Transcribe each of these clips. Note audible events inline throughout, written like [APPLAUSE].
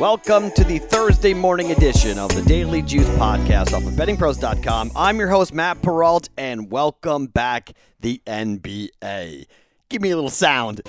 Welcome to the Thursday morning edition of the Daily Juice podcast off of bettingpros.com. I'm your host, Matt Perrault, and welcome back the NBA. Give me a little sound.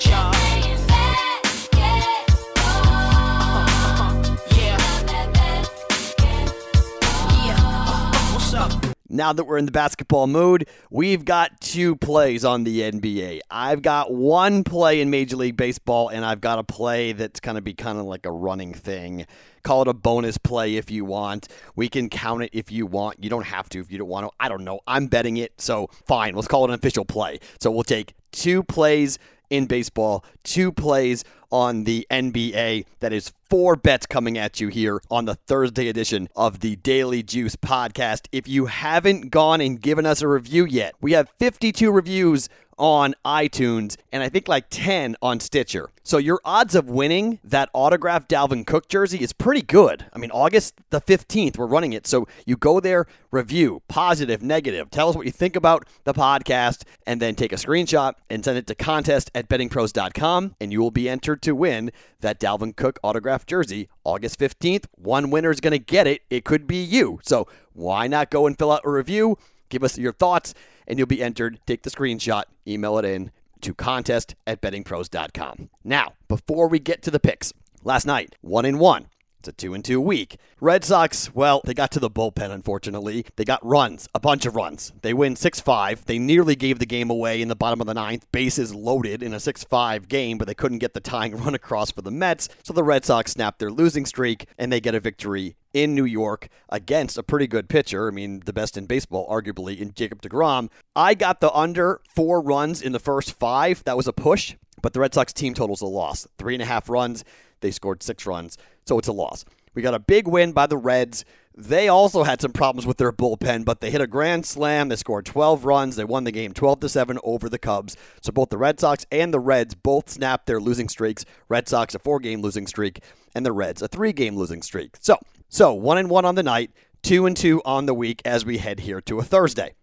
Now that we're in the basketball mood, we've got two plays on the NBA. I've got one play in Major League Baseball, and I've got a play that's going to be kind of like a running thing. Call it a bonus play if you want. We can count it if you want. You don't have to if you don't want to. I don't know. I'm betting it, so fine. Let's call it an official play. So we'll take two plays in baseball, two plays on the NBA. That is four bets coming at you here on the Thursday edition of the Daily Juice podcast. If you haven't gone and given us a review yet, we have 52 reviews on iTunes and I think like 10 on Stitcher. So your odds of winning that autographed Dalvin Cook jersey is pretty good. I mean, August the 15th, we're running it. So you go there, review, positive, negative, tell us what you think about the podcast, and then take a screenshot and send it to contest at bettingpros.com, and you will be entered to win that Dalvin Cook autographed jersey August 15th. One winner is going to get it. It could be you. So why not go and fill out a review? Give us your thoughts and you'll be entered. Take the screenshot, email it in to contest at bettingpros.com. Now, before we get to the picks, last night, one in one. It's a two and two week. Red Sox, well, they got to the bullpen, unfortunately. They got runs, a bunch of runs. They win 6 5. They nearly gave the game away in the bottom of the ninth. Bases loaded in a 6 5 game, but they couldn't get the tying [LAUGHS] run across for the Mets. So the Red Sox snapped their losing streak and they get a victory in New York against a pretty good pitcher. I mean, the best in baseball, arguably, in Jacob DeGrom. I got the under four runs in the first five. That was a push, but the Red Sox team total's a loss. Three and a half runs. They scored six runs, so it's a loss. We got a big win by the Reds. They also had some problems with their bullpen, but they hit a grand slam. They scored 12 runs. They won the game 12 to 7 over the Cubs. So both the Red Sox and the Reds both snapped their losing streaks. Red Sox a four-game losing streak and the Reds a three-game losing streak. So, so 1 and 1 on the night, 2 and 2 on the week as we head here to a Thursday.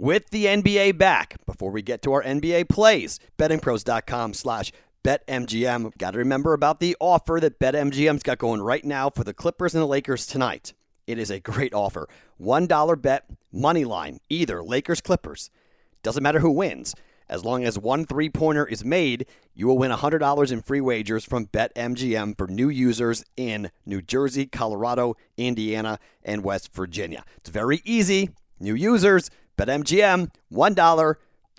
With the NBA back, before we get to our NBA plays, bettingpros.com slash BetMGM. Got to remember about the offer that BetMGM's got going right now for the Clippers and the Lakers tonight. It is a great offer. $1 bet, money line, either Lakers Clippers. Doesn't matter who wins. As long as one three pointer is made, you will win $100 in free wagers from BetMGM for new users in New Jersey, Colorado, Indiana, and West Virginia. It's very easy. New users, BetMGM, $1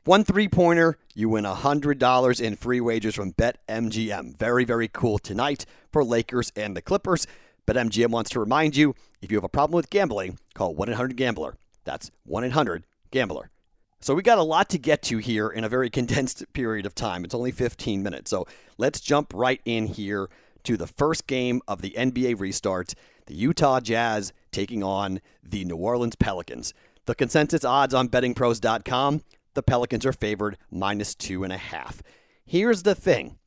one three pointer, you win $100 in free wagers from BetMGM. Very, very cool tonight for Lakers and the Clippers. BetMGM wants to remind you if you have a problem with gambling, call 1 800 Gambler. That's 1 800 Gambler. So we got a lot to get to here in a very [LAUGHS] condensed period of time. It's only 15 minutes. So let's jump right in here to the first game of the NBA restart the Utah Jazz taking on the New Orleans Pelicans. The consensus odds on bettingpros.com the Pelicans are favored minus two and a half. Here's the thing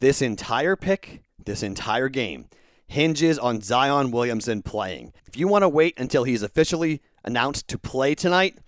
this entire pick, this entire game, hinges on Zion Williamson playing. If you want to wait until he's officially announced to play tonight,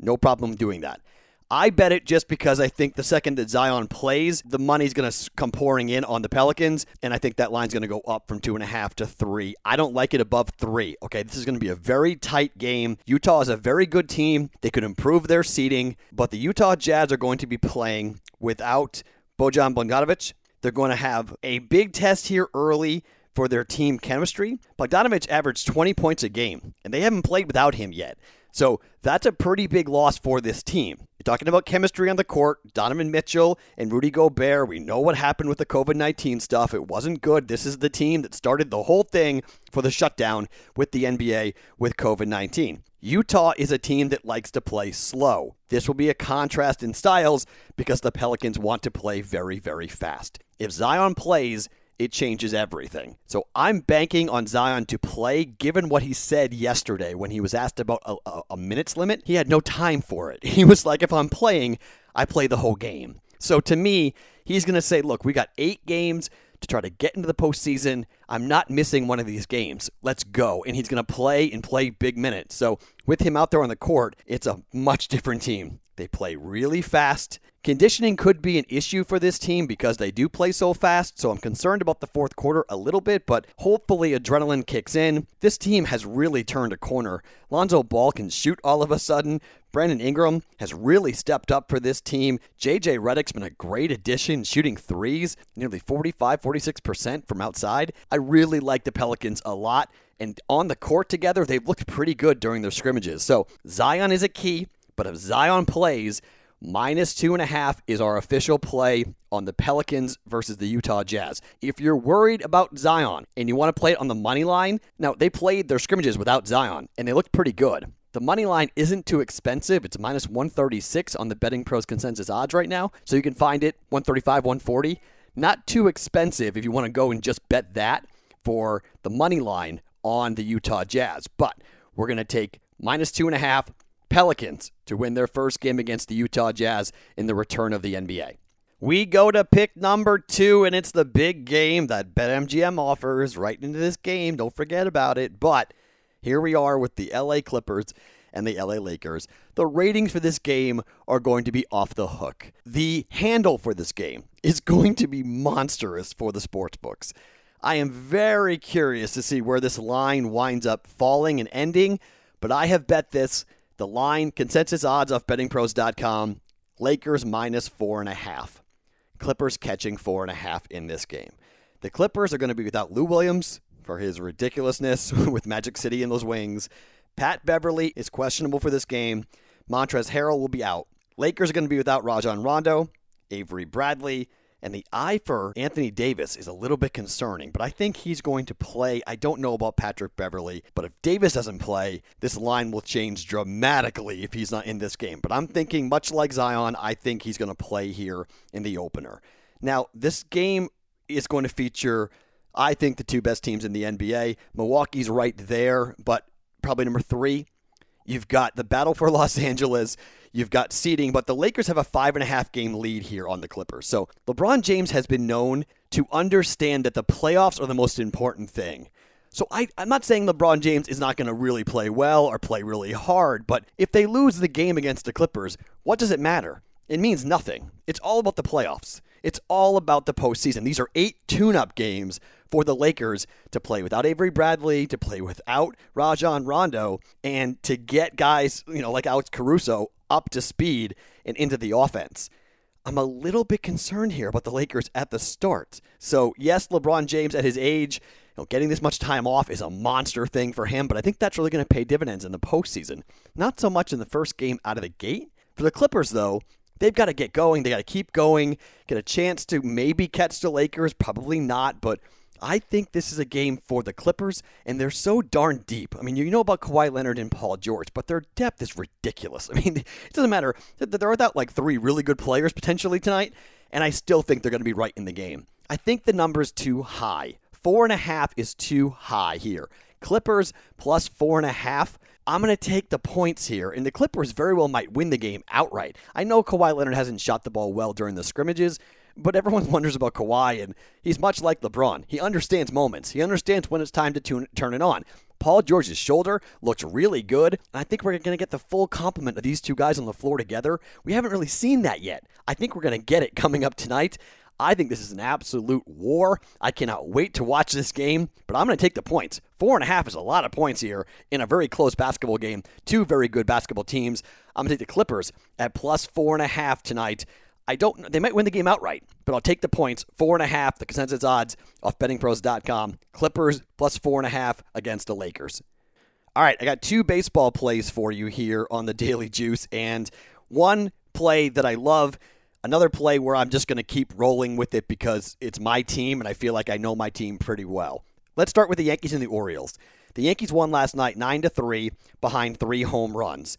no problem doing that. I bet it just because I think the second that Zion plays, the money's going to come pouring in on the Pelicans, and I think that line's going to go up from two and a half to three. I don't like it above three. Okay, this is going to be a very tight game. Utah is a very good team. They could improve their seeding, but the Utah Jazz are going to be playing without Bojan Bogdanovic. They're going to have a big test here early for their team chemistry. Bogdanovic averaged 20 points a game, and they haven't played without him yet. So that's a pretty big loss for this team. You're talking about chemistry on the court. Donovan Mitchell and Rudy Gobert. We know what happened with the COVID 19 stuff. It wasn't good. This is the team that started the whole thing for the shutdown with the NBA with COVID 19. Utah is a team that likes to play slow. This will be a contrast in styles because the Pelicans want to play very, very fast. If Zion plays, it changes everything. So I'm banking on Zion to play, given what he said yesterday when he was asked about a, a, a, minutes limit. He had no time for it. [LAUGHS] He was like, if I'm playing, I play the whole game. So to me, he's going to say, look, we got eight games to try to get into the postseason. I'm not missing one of these games. Let's go. And he's going to play and play big minutes. So with him out there on the court, it's a much different team. They play really fast. Conditioning could be an issue for this team because they do play so fast, so I'm concerned about the fourth quarter a little bit, but hopefully adrenaline kicks in. This team has really turned a corner. Lonzo Ball can shoot all of a sudden. Brandon Ingram has really stepped up for this team. JJ Redick's been a great addition, shooting threes, nearly 45, 46% from outside. I really like the Pelicans a lot. And on the court together, they've looked pretty good during their scrimmages. So Zion is a key, but if Zion plays, Minus two and a half is our official play on the Pelicans versus the Utah Jazz. If you're worried about Zion and you want to play it on the money line, now they played their scrimmages without Zion and they looked pretty good. The money line isn't too expensive. It's minus 136 on the Betting Pros consensus odds right now. So you can find it 135, 140. Not too expensive if you want to go and just bet that for the money line on the Utah Jazz. But we're going to take minus two and a half Pelicans to win their first game against the Utah Jazz in the return of the NBA. We go to pick number two, and it's the big game that BetMGM offers right into this game. Don't forget about it. But here we are with the LA Clippers and the LA Lakers. The ratings for this game are going to be off the hook. The handle for this game is [LAUGHS] going to be monstrous for the sports books. I am very curious to see where this line winds up falling and ending, but I have bet this the line consensus odds off bettingpros.com Lakers minus four and a half. Clippers catching four and a half in this game. The Clippers are going to be without Lou Williams for his ridiculousness [LAUGHS] with Magic City in those wings. Pat Beverley is questionable for this game. Montrezl Harrell will be out. Lakers are going to be without Rajon Rondo, Avery Bradley, and the eye for Anthony Davis is a little bit concerning, but I think he's going to play. I don't know about Patrick Beverley, but if Davis doesn't play, this line will change dramatically if he's not in this game. But I'm thinking, much like Zion, I think he's going to play here in the opener. Now, this game is going to feature, I think, the two best teams in the NBA. Milwaukee's right there, but probably number three. You've got the battle for Los [LAUGHS] Angeles. You've got seeding, but the Lakers have a five and a half game lead here on the Clippers. So LeBron James has been known to understand that the playoffs are the most important thing. So I, am not saying LeBron James is not going to really play well or play really hard, but if they lose the game against the Clippers, what does it matter? It means nothing. It's all about the playoffs. It's all about the postseason. These are eight tune up games for the Lakers to play without Avery Bradley, to play without Rajon Rondo, and to get guys, you know, like Alex Caruso up to speed and into the offense. I'm a little bit concerned here about the Lakers at the start. So, yes, LeBron James at his age, you know, getting this much time off is a monster thing for him, but I think that's really going to pay dividends in the postseason. Not so much in the first game out of the gate. For the Clippers, though, they've got to get going. They got to keep going, get a chance to maybe catch the Lakers, probably not, but I think this is a game for the Clippers, and they're so darn deep. I mean, you know about Kawhi Leonard and Paul George, but their depth is ridiculous. [LAUGHS] I mean, it doesn't matter. They're without like three really good players potentially tonight, and I still think they're going to be right in the game. I think the number is too high. Four and a half is too high here. Clippers plus four and a half. I'm going to take the points here, and the Clippers very well might win the game outright. I know Kawhi Leonard hasn't shot the ball well during the scrimmages, but everyone [LAUGHS] wonders about Kawhi, and he's much like LeBron. He understands moments. He understands when it's time to tune, turn it on. Paul George's shoulder looks really good. And I think we're going to get the full complement of these two guys on the floor together. We haven't really seen that yet. I think we're going to get it coming up tonight. I think this is an absolute war. I cannot wait to watch this game, but I'm going to take the points. Four and a half is a lot of points here in a very close basketball game. Two very good basketball teams. I'm going to take the Clippers at plus four and a half tonight. I don't. They might win the game outright, but I'll take the points. Four and a half, the consensus odds off bettingpros.com. Clippers plus four and a half against the Lakers. All right, I got two baseball plays for you here on the [LAUGHS] Daily Juice, and one play that I love Another play where I'm just going to keep rolling with it because it's my team and I feel like I know my team pretty well. Let's start with the Yankees and the Orioles. The Yankees won last night 9 to 3 behind 3 home runs.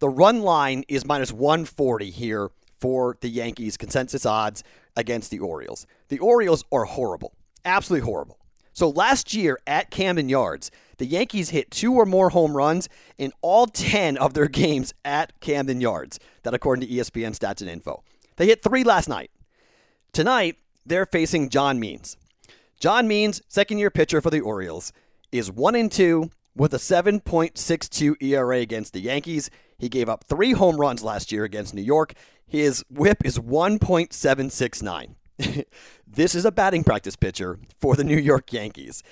The run line is minus 140 here for the Yankees consensus odds against the Orioles. The Orioles are horrible. Absolutely horrible. So last year at Camden Yards, the Yankees hit two or more home runs in all 10 of their [LAUGHS] games at Camden Yards. That according to ESPN stats and info. They hit three last night. Tonight, they're facing John Means. John Means, second year pitcher for the Orioles, is 1 and 2 With a 7.62 ERA against the Yankees, he gave up three home runs last year against New York. His whip is 1.769. [LAUGHS] this is a batting practice pitcher for the New York Yankees.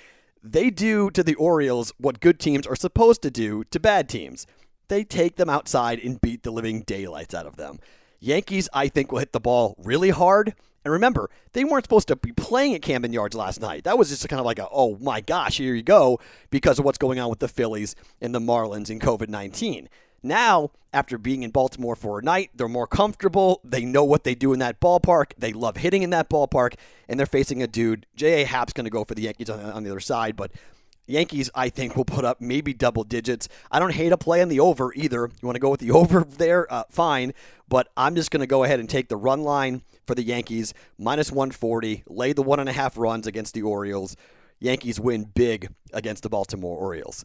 They do to the Orioles what good teams are supposed to do to bad teams. They take them outside and beat the living daylights out of them. Yankees, I think, will hit the ball really hard. And remember, they weren't supposed to be playing at Camden Yards last night. That was just kind of like a, oh my gosh, here you go, because of what's going on with the Phillies and the Marlins in COVID 19. Now, after being in Baltimore for a night, they're more comfortable. They know what they do in that ballpark. They love hitting in that ballpark, and they're facing a dude. J.A. Happ's going to go for the Yankees on, on the other side, but Yankees, I think, will put up maybe double digits. I don't hate a play on the over either. You want to go with the [LAUGHS] over there? Uh, fine. But I'm just going to go ahead and take the run line for the Yankees, minus 140, lay the one and a half runs against the Orioles. Yankees win big against the Baltimore Orioles.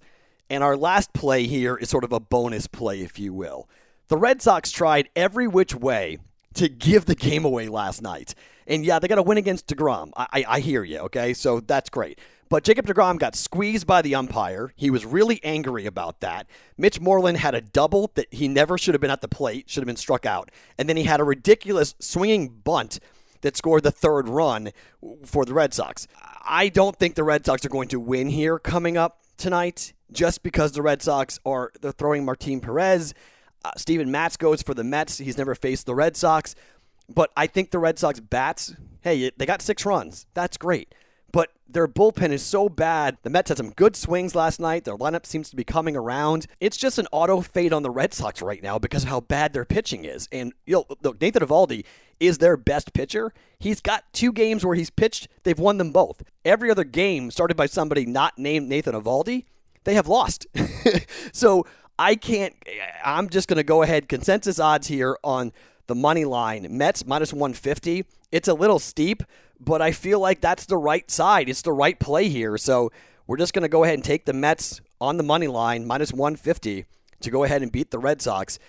And our last play here is sort of a bonus play, if you will. The Red Sox tried every which way to give the game away last night. And yeah, they got to win against DeGrom. I, I, I hear you, okay? So that's great. But Jacob DeGrom got squeezed by the umpire. He was really angry about that. Mitch Moreland had a double that he never should have been at the plate, should have been struck out. And then he had a ridiculous swinging bunt that scored the third run for the Red Sox. I don't think the Red Sox are going to win here coming up tonight just because the Red Sox are they're throwing Martin Perez. Uh, Steven Matz goes for the Mets. He's never faced the Red Sox. But I think the Red Sox bats, hey, they got six runs. That's great but their bullpen is so bad. The Mets had some good swings last night. Their lineup seems to be coming around. It's just an auto fade on the Red Sox right now because of how bad their pitching is. And you know, look, Nathan Eovaldi is their best pitcher. He's got two games where he's pitched. They've won them both. Every other game started by somebody not named Nathan Eovaldi, they have lost. [LAUGHS] so I can't. I'm just going to go ahead. Consensus odds here on the money line. Mets minus 150. It's a little steep, but I feel like that's the right side. It's the right play here. So we're just going to go ahead and take the Mets on the money line, minus 150, to go ahead and beat the Red Sox.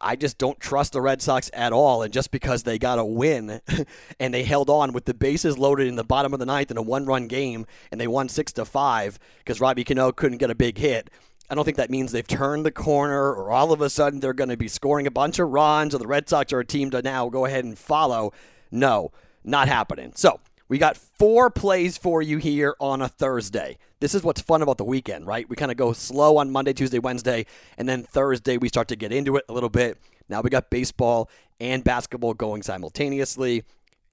I just don't trust the Red Sox at all. And just because they got a win [LAUGHS] and they held on with the bases loaded in the bottom of the ninth in a one run game and they won six to five because Robbie Cano couldn't get a big hit. I don't think that means they've turned the corner or all of a sudden they're going to be scoring a bunch of runs or the Red Sox are a team to now go ahead and follow. No, not happening. So we got four plays for you here on a Thursday. This is what's fun about the weekend, right? We kind of go slow on Monday, Tuesday, Wednesday, and then Thursday we start to get into it a little bit. Now we got baseball and basketball going simultaneously.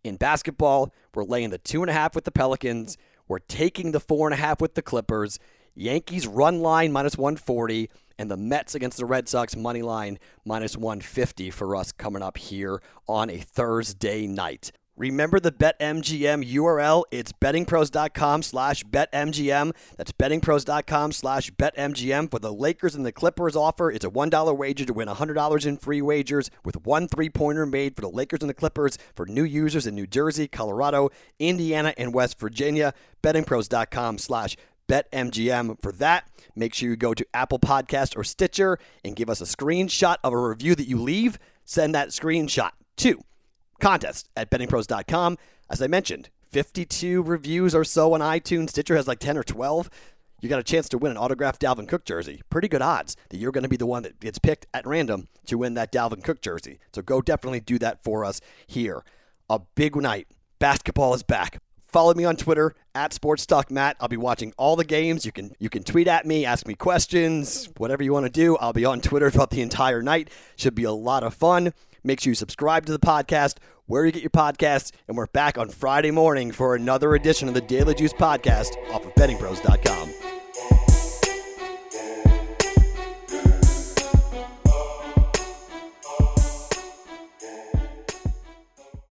In basketball, we're laying the two and a half with the Pelicans. We're taking the four and a half with the Clippers. Yankees run line minus 140, and the Mets against the Red Sox money line minus 150 for us coming up here on a Thursday night. Remember the BetMGM URL? It's bettingpros.com slash BetMGM. That's bettingpros.com slash BetMGM. For the Lakers and the Clippers offer, it's a $1 wager to win $100 in free wagers with one three pointer made for the Lakers and the Clippers for new users in New Jersey, Colorado, Indiana, and West Virginia. Bettingpros.com slash BetMGM for that. Make sure you go to Apple Podcast or Stitcher and give us a screenshot of a review that you leave. Send that screenshot to contest at bettingpros.com. As I mentioned, 52 reviews or so on iTunes. Stitcher has like 10 or 12. You got a chance to win an autographed Dalvin Cook jersey. Pretty good odds that you're going to be the one that gets picked at random to win that Dalvin Cook jersey. So go definitely do that for us here. A big night. Basketball is back. Follow me on Twitter at Sports Talk Matt. I'll be watching all the games. You can you can tweet at me, ask me questions, whatever you want to do. I'll be on Twitter throughout the entire night. Should be a lot of fun. Make sure you subscribe to the podcast where you get your podcasts, and we're back on Friday morning for another edition of the Daily Juice podcast off of bettingpros.com.